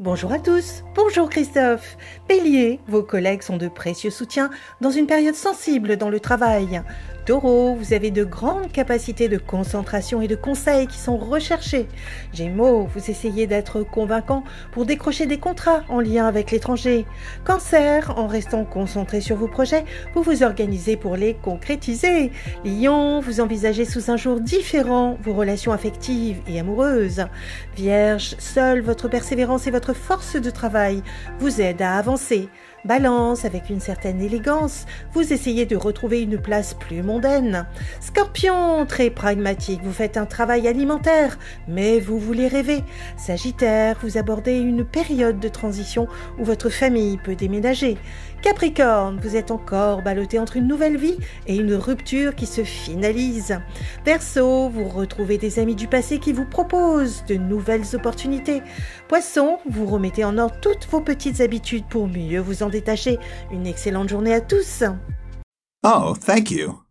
Bonjour à tous, bonjour Christophe. Bélier, vos collègues sont de précieux soutiens dans une période sensible dans le travail. Taureau, vous avez de grandes capacités de concentration et de conseil qui sont recherchées. Gémeaux, vous essayez d'être convaincant pour décrocher des contrats en lien avec l'étranger. Cancer, en restant concentré sur vos projets, vous vous organisez pour les concrétiser. Lion, vous envisagez sous un jour différent vos relations affectives et amoureuses. Vierge, seule votre persévérance et votre force de travail vous aident à avancer. Balance, avec une certaine élégance, vous essayez de retrouver une place plus mondaine. Scorpion, très pragmatique, vous faites un travail alimentaire, mais vous voulez rêver. Sagittaire, vous abordez une période de transition où votre famille peut déménager. Capricorne, vous êtes encore ballotté entre une nouvelle vie et une rupture qui se finalise. Verseau, vous retrouvez des amis du passé qui vous proposent de nouvelles opportunités. Poisson, vous remettez en ordre toutes vos petites habitudes pour mieux vous en détacher. Une excellente journée à tous. Oh, thank you.